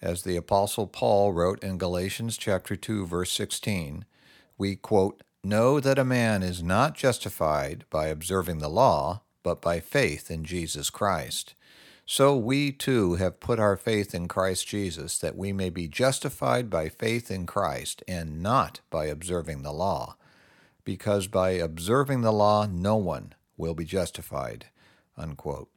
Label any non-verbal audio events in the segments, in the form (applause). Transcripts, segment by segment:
As the apostle Paul wrote in Galatians chapter 2 verse 16, we quote, "Know that a man is not justified by observing the law, but by faith in Jesus Christ." So we too have put our faith in Christ Jesus that we may be justified by faith in Christ and not by observing the law, because by observing the law no one will be justified. Unquote.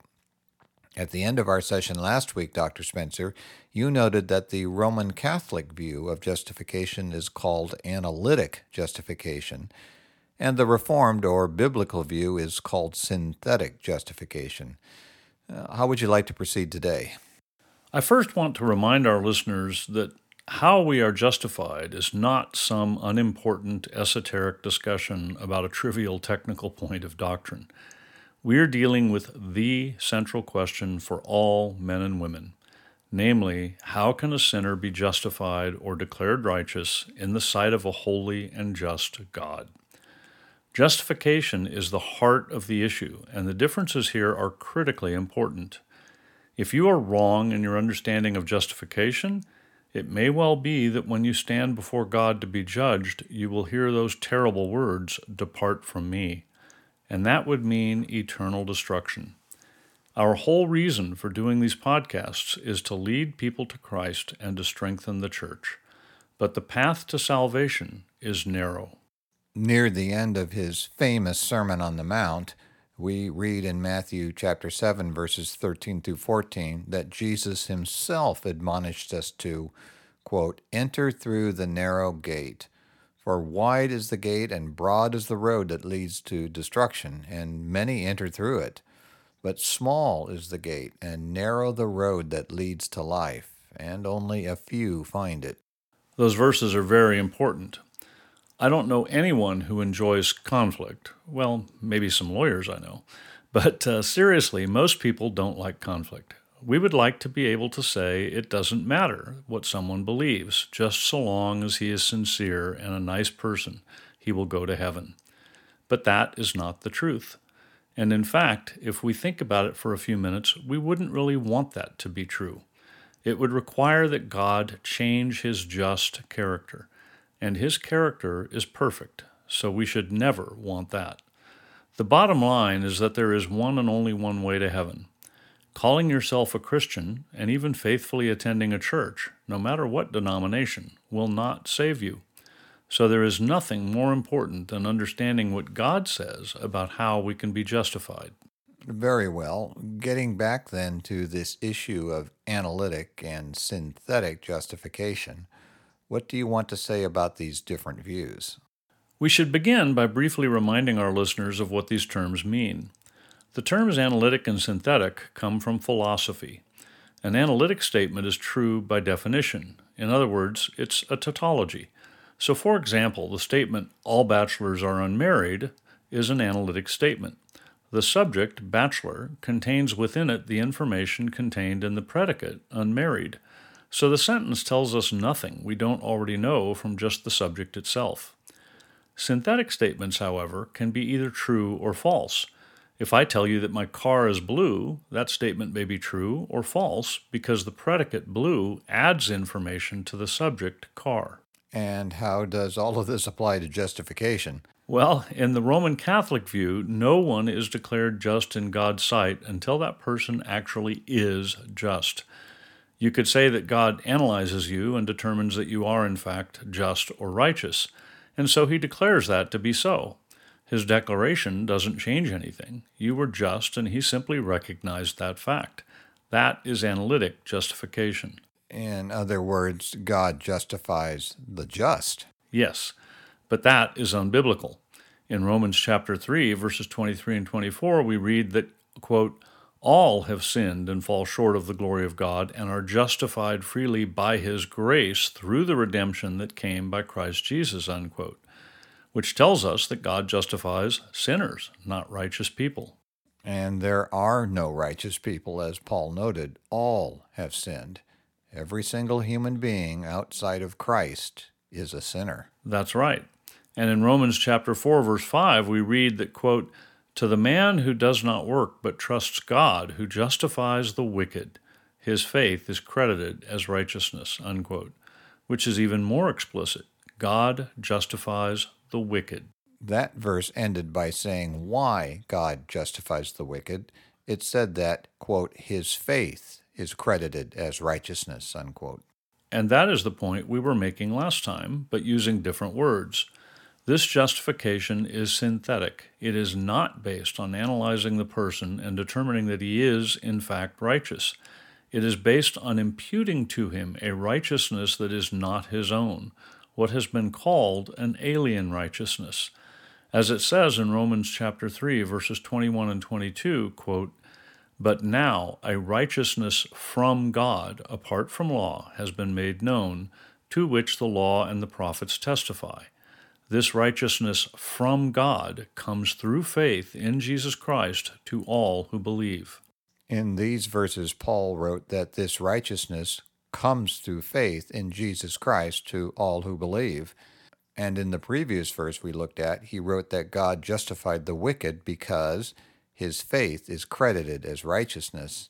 At the end of our session last week, Dr. Spencer, you noted that the Roman Catholic view of justification is called analytic justification, and the Reformed or biblical view is called synthetic justification. Uh, how would you like to proceed today? I first want to remind our listeners that how we are justified is not some unimportant esoteric discussion about a trivial technical point of doctrine. We're dealing with the central question for all men and women namely, how can a sinner be justified or declared righteous in the sight of a holy and just God? Justification is the heart of the issue, and the differences here are critically important. If you are wrong in your understanding of justification, it may well be that when you stand before God to be judged, you will hear those terrible words, Depart from me and that would mean eternal destruction. Our whole reason for doing these podcasts is to lead people to Christ and to strengthen the church. But the path to salvation is narrow. Near the end of his famous Sermon on the Mount, we read in Matthew chapter 7 verses 13 through 14 that Jesus himself admonished us to quote enter through the narrow gate for wide is the gate and broad is the road that leads to destruction, and many enter through it. But small is the gate and narrow the road that leads to life, and only a few find it. Those verses are very important. I don't know anyone who enjoys conflict. Well, maybe some lawyers I know. But uh, seriously, most people don't like conflict. We would like to be able to say it doesn't matter what someone believes, just so long as he is sincere and a nice person, he will go to heaven. But that is not the truth. And in fact, if we think about it for a few minutes, we wouldn't really want that to be true. It would require that God change his just character. And his character is perfect, so we should never want that. The bottom line is that there is one and only one way to heaven, Calling yourself a Christian and even faithfully attending a church, no matter what denomination, will not save you. So there is nothing more important than understanding what God says about how we can be justified. Very well. Getting back then to this issue of analytic and synthetic justification, what do you want to say about these different views? We should begin by briefly reminding our listeners of what these terms mean. The terms analytic and synthetic come from philosophy. An analytic statement is true by definition. In other words, it's a tautology. So, for example, the statement, all bachelors are unmarried, is an analytic statement. The subject, bachelor, contains within it the information contained in the predicate, unmarried. So the sentence tells us nothing we don't already know from just the subject itself. Synthetic statements, however, can be either true or false. If I tell you that my car is blue, that statement may be true or false because the predicate blue adds information to the subject car. And how does all of this apply to justification? Well, in the Roman Catholic view, no one is declared just in God's sight until that person actually is just. You could say that God analyzes you and determines that you are, in fact, just or righteous, and so he declares that to be so. His declaration doesn't change anything. You were just, and he simply recognized that fact. That is analytic justification. In other words, God justifies the just. Yes, but that is unbiblical. In Romans chapter 3, verses 23 and 24, we read that, quote, All have sinned and fall short of the glory of God and are justified freely by His grace through the redemption that came by Christ Jesus, unquote, which tells us that God justifies sinners, not righteous people. And there are no righteous people, as Paul noted. All have sinned. Every single human being outside of Christ is a sinner. That's right. And in Romans chapter 4 verse 5 we read that quote to the man who does not work but trusts God who justifies the wicked his faith is credited as righteousness unquote which is even more explicit God justifies the wicked. That verse ended by saying why God justifies the wicked. It said that quote his faith is credited as righteousness unquote. And that is the point we were making last time but using different words. This justification is synthetic. It is not based on analyzing the person and determining that he is, in fact, righteous. It is based on imputing to him a righteousness that is not his own, what has been called an alien righteousness. As it says in Romans chapter 3 verses 21 and 22, quote, "But now a righteousness from God apart from law has been made known, to which the law and the prophets testify." This righteousness from God comes through faith in Jesus Christ to all who believe. In these verses, Paul wrote that this righteousness comes through faith in Jesus Christ to all who believe. And in the previous verse we looked at, he wrote that God justified the wicked because his faith is credited as righteousness.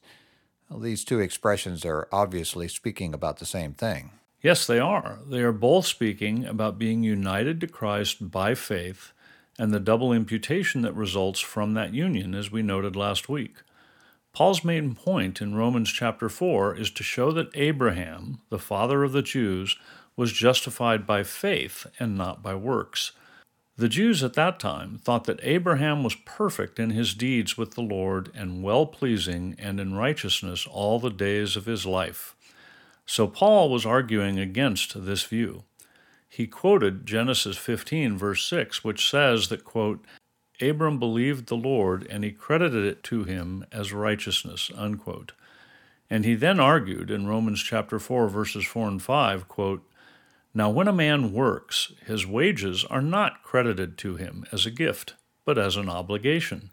Well, these two expressions are obviously speaking about the same thing. Yes, they are. They are both speaking about being united to Christ by faith and the double imputation that results from that union, as we noted last week. Paul's main point in Romans chapter 4 is to show that Abraham, the father of the Jews, was justified by faith and not by works. The Jews at that time thought that Abraham was perfect in his deeds with the Lord and well pleasing and in righteousness all the days of his life. So Paul was arguing against this view. He quoted Genesis 15, verse 6, which says that, quote, Abram believed the Lord, and he credited it to him as righteousness, unquote. And he then argued in Romans chapter 4, verses 4 and 5, quote, Now when a man works, his wages are not credited to him as a gift, but as an obligation.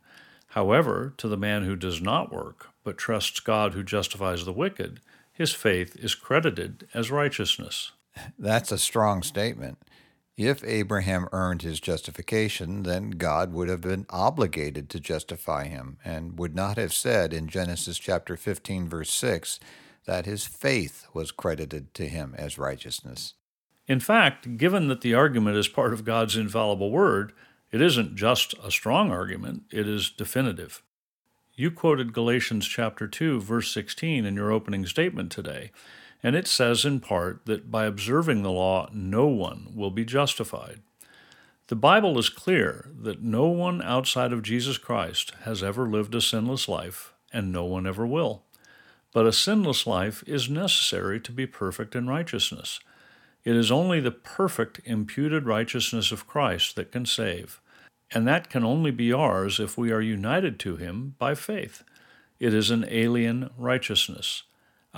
However, to the man who does not work, but trusts God who justifies the wicked, his faith is credited as righteousness. That's a strong statement. If Abraham earned his justification, then God would have been obligated to justify him and would not have said in Genesis chapter 15 verse 6 that his faith was credited to him as righteousness. In fact, given that the argument is part of God's infallible word, it isn't just a strong argument, it is definitive. You quoted Galatians chapter 2 verse 16 in your opening statement today, and it says in part that by observing the law no one will be justified. The Bible is clear that no one outside of Jesus Christ has ever lived a sinless life, and no one ever will. But a sinless life is necessary to be perfect in righteousness. It is only the perfect imputed righteousness of Christ that can save and that can only be ours if we are united to Him by faith. It is an alien righteousness.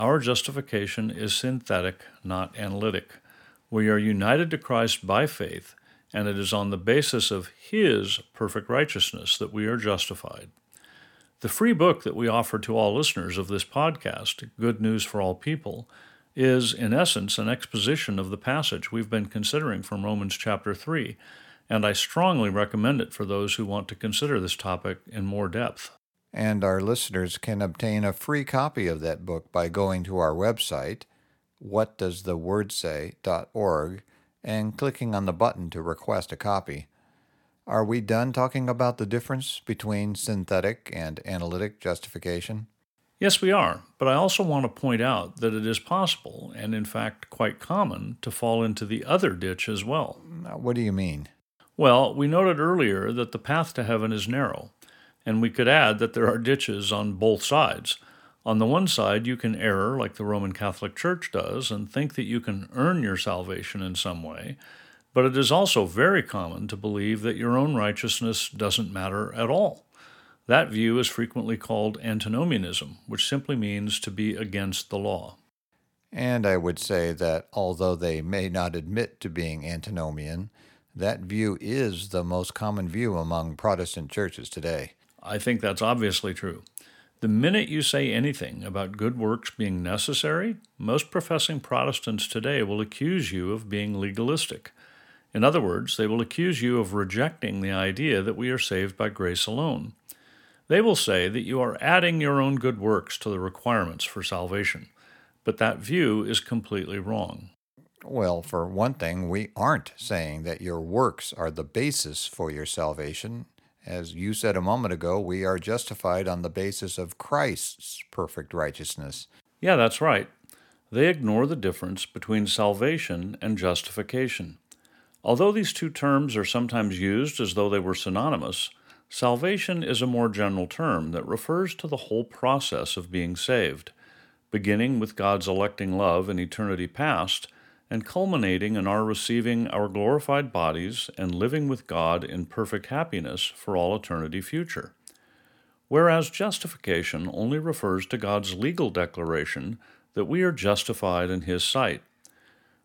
Our justification is synthetic, not analytic. We are united to Christ by faith, and it is on the basis of His perfect righteousness that we are justified. The free book that we offer to all listeners of this podcast, Good News for All People, is, in essence, an exposition of the passage we've been considering from Romans chapter 3 and I strongly recommend it for those who want to consider this topic in more depth. And our listeners can obtain a free copy of that book by going to our website, whatdoesthewordsay.org, and clicking on the button to request a copy. Are we done talking about the difference between synthetic and analytic justification? Yes, we are, but I also want to point out that it is possible, and in fact quite common, to fall into the other ditch as well. What do you mean? Well, we noted earlier that the path to heaven is narrow, and we could add that there are ditches on both sides. On the one side, you can err like the Roman Catholic Church does and think that you can earn your salvation in some way, but it is also very common to believe that your own righteousness doesn't matter at all, That view is frequently called antinomianism, which simply means to be against the law. And I would say that although they may not admit to being antinomian, that view is the most common view among Protestant churches today. I think that's obviously true. The minute you say anything about good works being necessary, most professing Protestants today will accuse you of being legalistic. In other words, they will accuse you of rejecting the idea that we are saved by grace alone. They will say that you are adding your own good works to the requirements for salvation, but that view is completely wrong. Well, for one thing, we aren't saying that your works are the basis for your salvation. As you said a moment ago, we are justified on the basis of Christ's perfect righteousness. Yeah, that's right. They ignore the difference between salvation and justification. Although these two terms are sometimes used as though they were synonymous, salvation is a more general term that refers to the whole process of being saved, beginning with God's electing love in eternity past and culminating in our receiving our glorified bodies and living with God in perfect happiness for all eternity future. Whereas justification only refers to God's legal declaration that we are justified in His sight.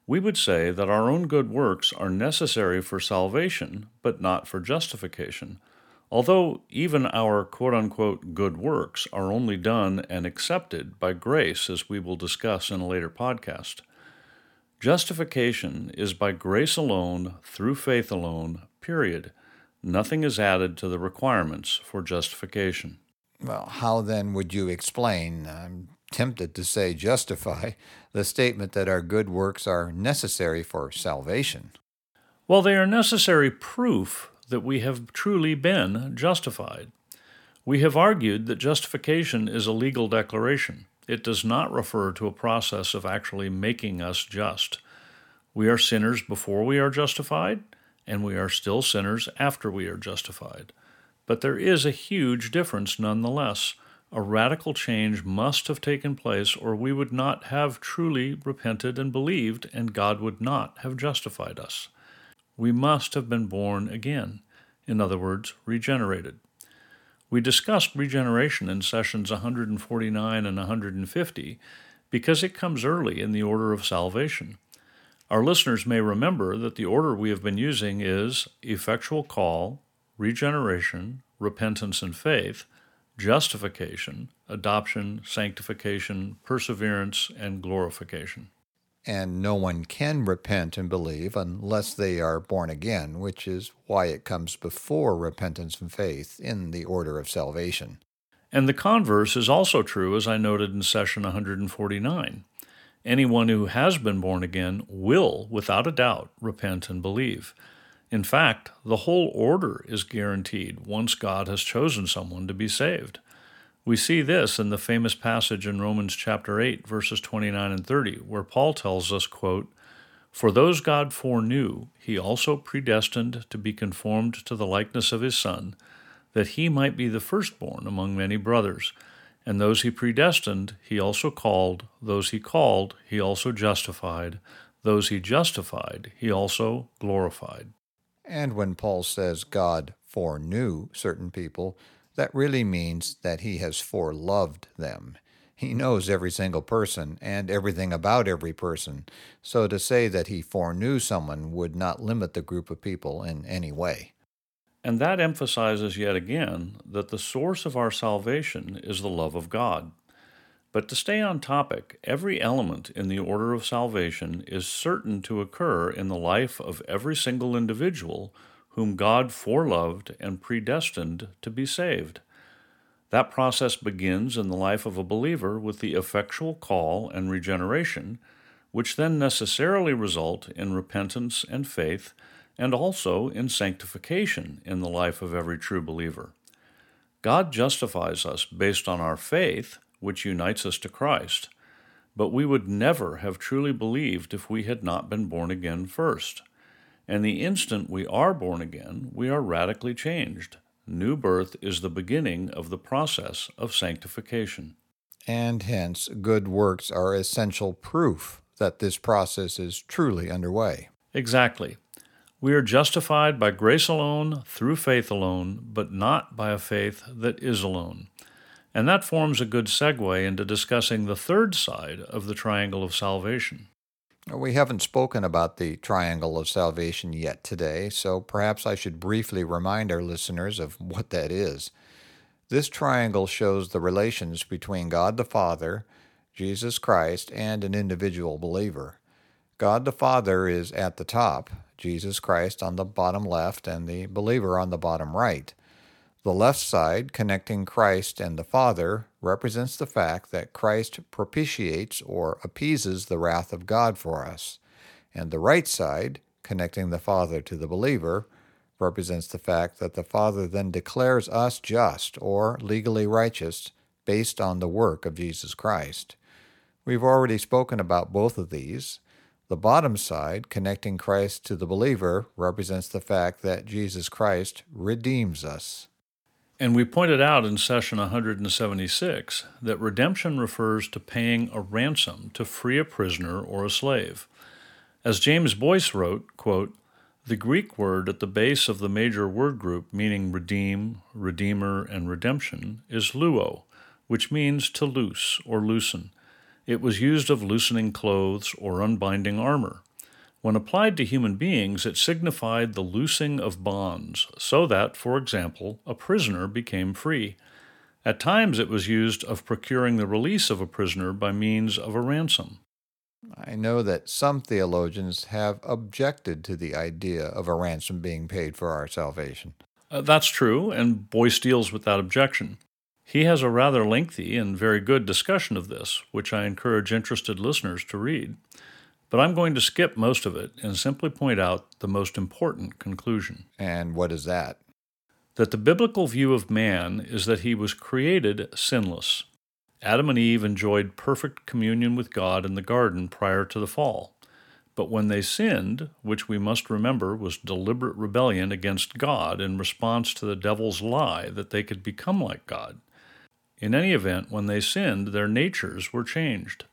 We would say that our own good works are necessary for salvation, but not for justification, although even our quote unquote good works are only done and accepted by grace, as we will discuss in a later podcast. Justification is by grace alone, through faith alone, period. Nothing is added to the requirements for justification. Well, how then would you explain, I'm tempted to say justify, the statement that our good works are necessary for salvation? Well, they are necessary proof that we have truly been justified. We have argued that justification is a legal declaration. It does not refer to a process of actually making us just. We are sinners before we are justified, and we are still sinners after we are justified. But there is a huge difference nonetheless. A radical change must have taken place, or we would not have truly repented and believed, and God would not have justified us. We must have been born again, in other words, regenerated. We discussed regeneration in sessions 149 and 150 because it comes early in the order of salvation. Our listeners may remember that the order we have been using is effectual call, regeneration, repentance and faith, justification, adoption, sanctification, perseverance, and glorification and no one can repent and believe unless they are born again, which is why it comes before repentance and faith in the order of salvation. And the converse is also true, as I noted in session 149. Anyone who has been born again will, without a doubt, repent and believe. In fact, the whole order is guaranteed once God has chosen someone to be saved. We see this in the famous passage in Romans chapter 8 verses 29 and 30 where Paul tells us, quote, "For those God foreknew, he also predestined to be conformed to the likeness of his son, that he might be the firstborn among many brothers." And those he predestined, he also called. Those he called, he also justified. Those he justified, he also glorified. And when Paul says God foreknew certain people, that really means that he has foreloved them. He knows every single person and everything about every person, so to say that he foreknew someone would not limit the group of people in any way. And that emphasizes yet again that the source of our salvation is the love of God. But to stay on topic, every element in the order of salvation is certain to occur in the life of every single individual whom God foreloved and predestined to be saved. That process begins in the life of a believer with the effectual call and regeneration, which then necessarily result in repentance and faith, and also in sanctification in the life of every true believer. God justifies us based on our faith, which unites us to Christ, but we would never have truly believed if we had not been born again first. And the instant we are born again, we are radically changed. New birth is the beginning of the process of sanctification. And hence, good works are essential proof that this process is truly underway. Exactly. We are justified by grace alone, through faith alone, but not by a faith that is alone. And that forms a good segue into discussing the third side of the triangle of salvation. We haven't spoken about the triangle of salvation yet today, so perhaps I should briefly remind our listeners of what that is. This triangle shows the relations between God the Father, Jesus Christ, and an individual believer. God the Father is at the top, Jesus Christ on the bottom left, and the believer on the bottom right. The left side, connecting Christ and the Father, represents the fact that Christ propitiates or appeases the wrath of God for us. And the right side, connecting the Father to the believer, represents the fact that the Father then declares us just or legally righteous based on the work of Jesus Christ. We've already spoken about both of these. The bottom side, connecting Christ to the believer, represents the fact that Jesus Christ redeems us. And we pointed out in session 176 that redemption refers to paying a ransom to free a prisoner or a slave. As James Boice wrote, quote, the Greek word at the base of the major word group meaning redeem, redeemer, and redemption is luo, which means to loose or loosen. It was used of loosening clothes or unbinding armor. When applied to human beings, it signified the loosing of bonds, so that, for example, a prisoner became free. At times it was used of procuring the release of a prisoner by means of a ransom. I know that some theologians have objected to the idea of a ransom being paid for our salvation. Uh, that's true, and Boice deals with that objection. He has a rather lengthy and very good discussion of this, which I encourage interested listeners to read. But I'm going to skip most of it and simply point out the most important conclusion. And what is that? That the biblical view of man is that he was created sinless. Adam and Eve enjoyed perfect communion with God in the garden prior to the fall. But when they sinned, which we must remember was deliberate rebellion against God in response to the devil's lie that they could become like God, in any event, when they sinned, their natures were changed.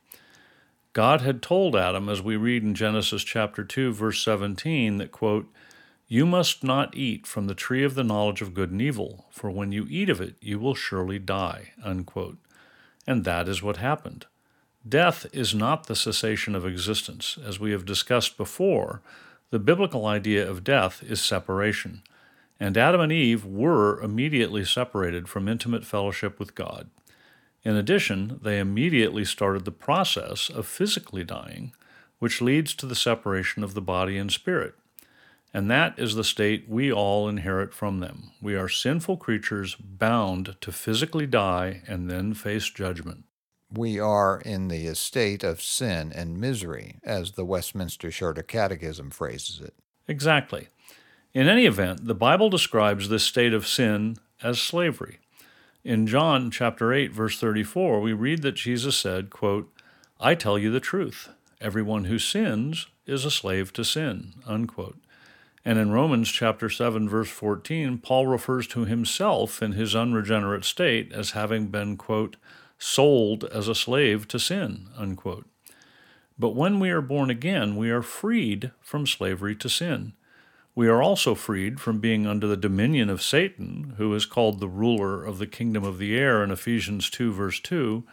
God had told Adam, as we read in Genesis chapter 2, verse 17, that, quote, You must not eat from the tree of the knowledge of good and evil, for when you eat of it, you will surely die. Unquote. And that is what happened. Death is not the cessation of existence. As we have discussed before, the biblical idea of death is separation and Adam and Eve were immediately separated from intimate fellowship with God. In addition, they immediately started the process of physically dying, which leads to the separation of the body and spirit. And that is the state we all inherit from them. We are sinful creatures bound to physically die and then face judgment. We are in the estate of sin and misery, as the Westminster Shorter Catechism phrases it. Exactly. In any event, the Bible describes this state of sin as slavery. In John chapter 8 verse 34, we read that Jesus said, quote, "I tell you the truth. Everyone who sins is a slave to sin." Unquote. And in Romans chapter 7 verse 14, Paul refers to himself in his unregenerate state as having been, quote, sold as a slave to sin, unquote. But when we are born again, we are freed from slavery to sin. We are also freed from being under the dominion of Satan, who is called the ruler of the kingdom of the air in Ephesians 2, verse 2,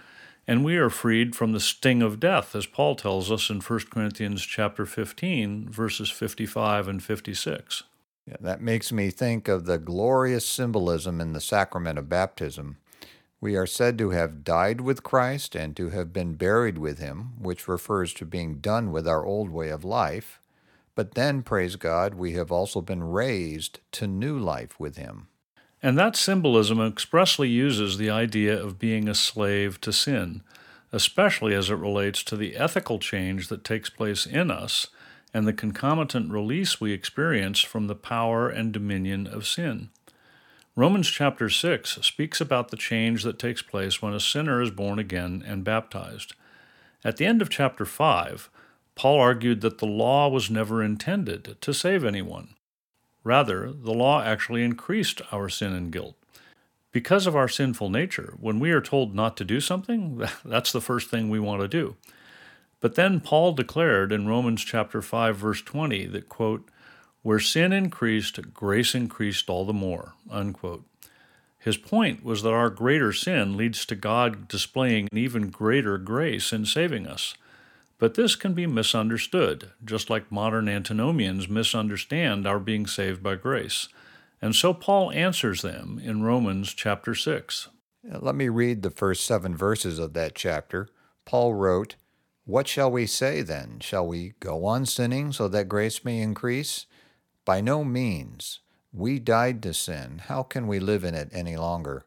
and we are freed from the sting of death, as Paul tells us in 1 Corinthians chapter 15, verses 55 and 56. Yeah, that makes me think of the glorious symbolism in the sacrament of baptism. We are said to have died with Christ and to have been buried with him, which refers to being done with our old way of life. But then, praise God, we have also been raised to new life with Him. And that symbolism expressly uses the idea of being a slave to sin, especially as it relates to the ethical change that takes place in us and the concomitant release we experience from the power and dominion of sin. Romans chapter 6 speaks about the change that takes place when a sinner is born again and baptized. At the end of chapter 5, Paul argued that the law was never intended to save anyone. Rather, the law actually increased our sin and guilt. Because of our sinful nature, when we are told not to do something, (laughs) that's the first thing we want to do. But then Paul declared in Romans chapter 5 verse 20 that quote, Where sin increased, grace increased all the more. Unquote. His point was that our greater sin leads to God displaying an even greater grace in saving us. But this can be misunderstood, just like modern antinomians misunderstand our being saved by grace. And so Paul answers them in Romans chapter 6. Uh, let me read the first seven verses of that chapter. Paul wrote, What shall we say then? Shall we go on sinning so that grace may increase? By no means. We died to sin. How can we live in it any longer?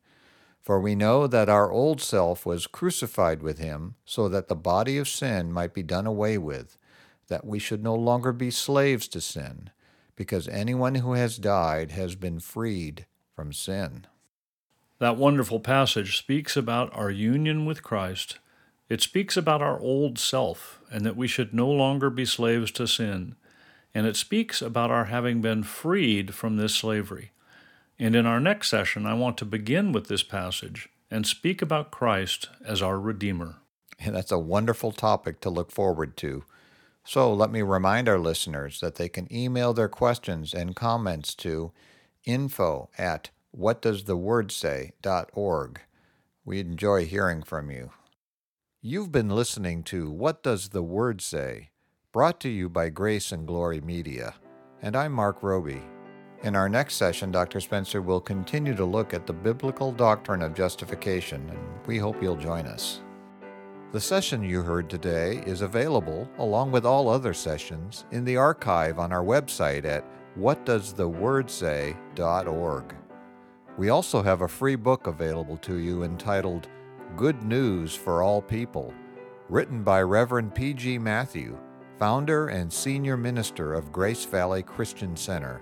For we know that our old self was crucified with him, so that the body of sin might be done away with, that we should no longer be slaves to sin, because anyone who has died has been freed from sin. That wonderful passage speaks about our union with Christ. It speaks about our old self, and that we should no longer be slaves to sin. And it speaks about our having been freed from this slavery. And in our next session, I want to begin with this passage and speak about Christ as our Redeemer. And that's a wonderful topic to look forward to. So let me remind our listeners that they can email their questions and comments to info at whatdoesthewordsay.org. We enjoy hearing from you. You've been listening to What Does the Word Say? brought to you by Grace and Glory Media. And I'm Mark Roby. In our next session, Dr. Spencer will continue to look at the biblical doctrine of justification, and we hope you'll join us. The session you heard today is available, along with all other sessions, in the archive on our website at whatdoesthewordsay.org. We also have a free book available to you entitled Good News for All People, written by Reverend P.G. Matthew, founder and senior minister of Grace Valley Christian Center.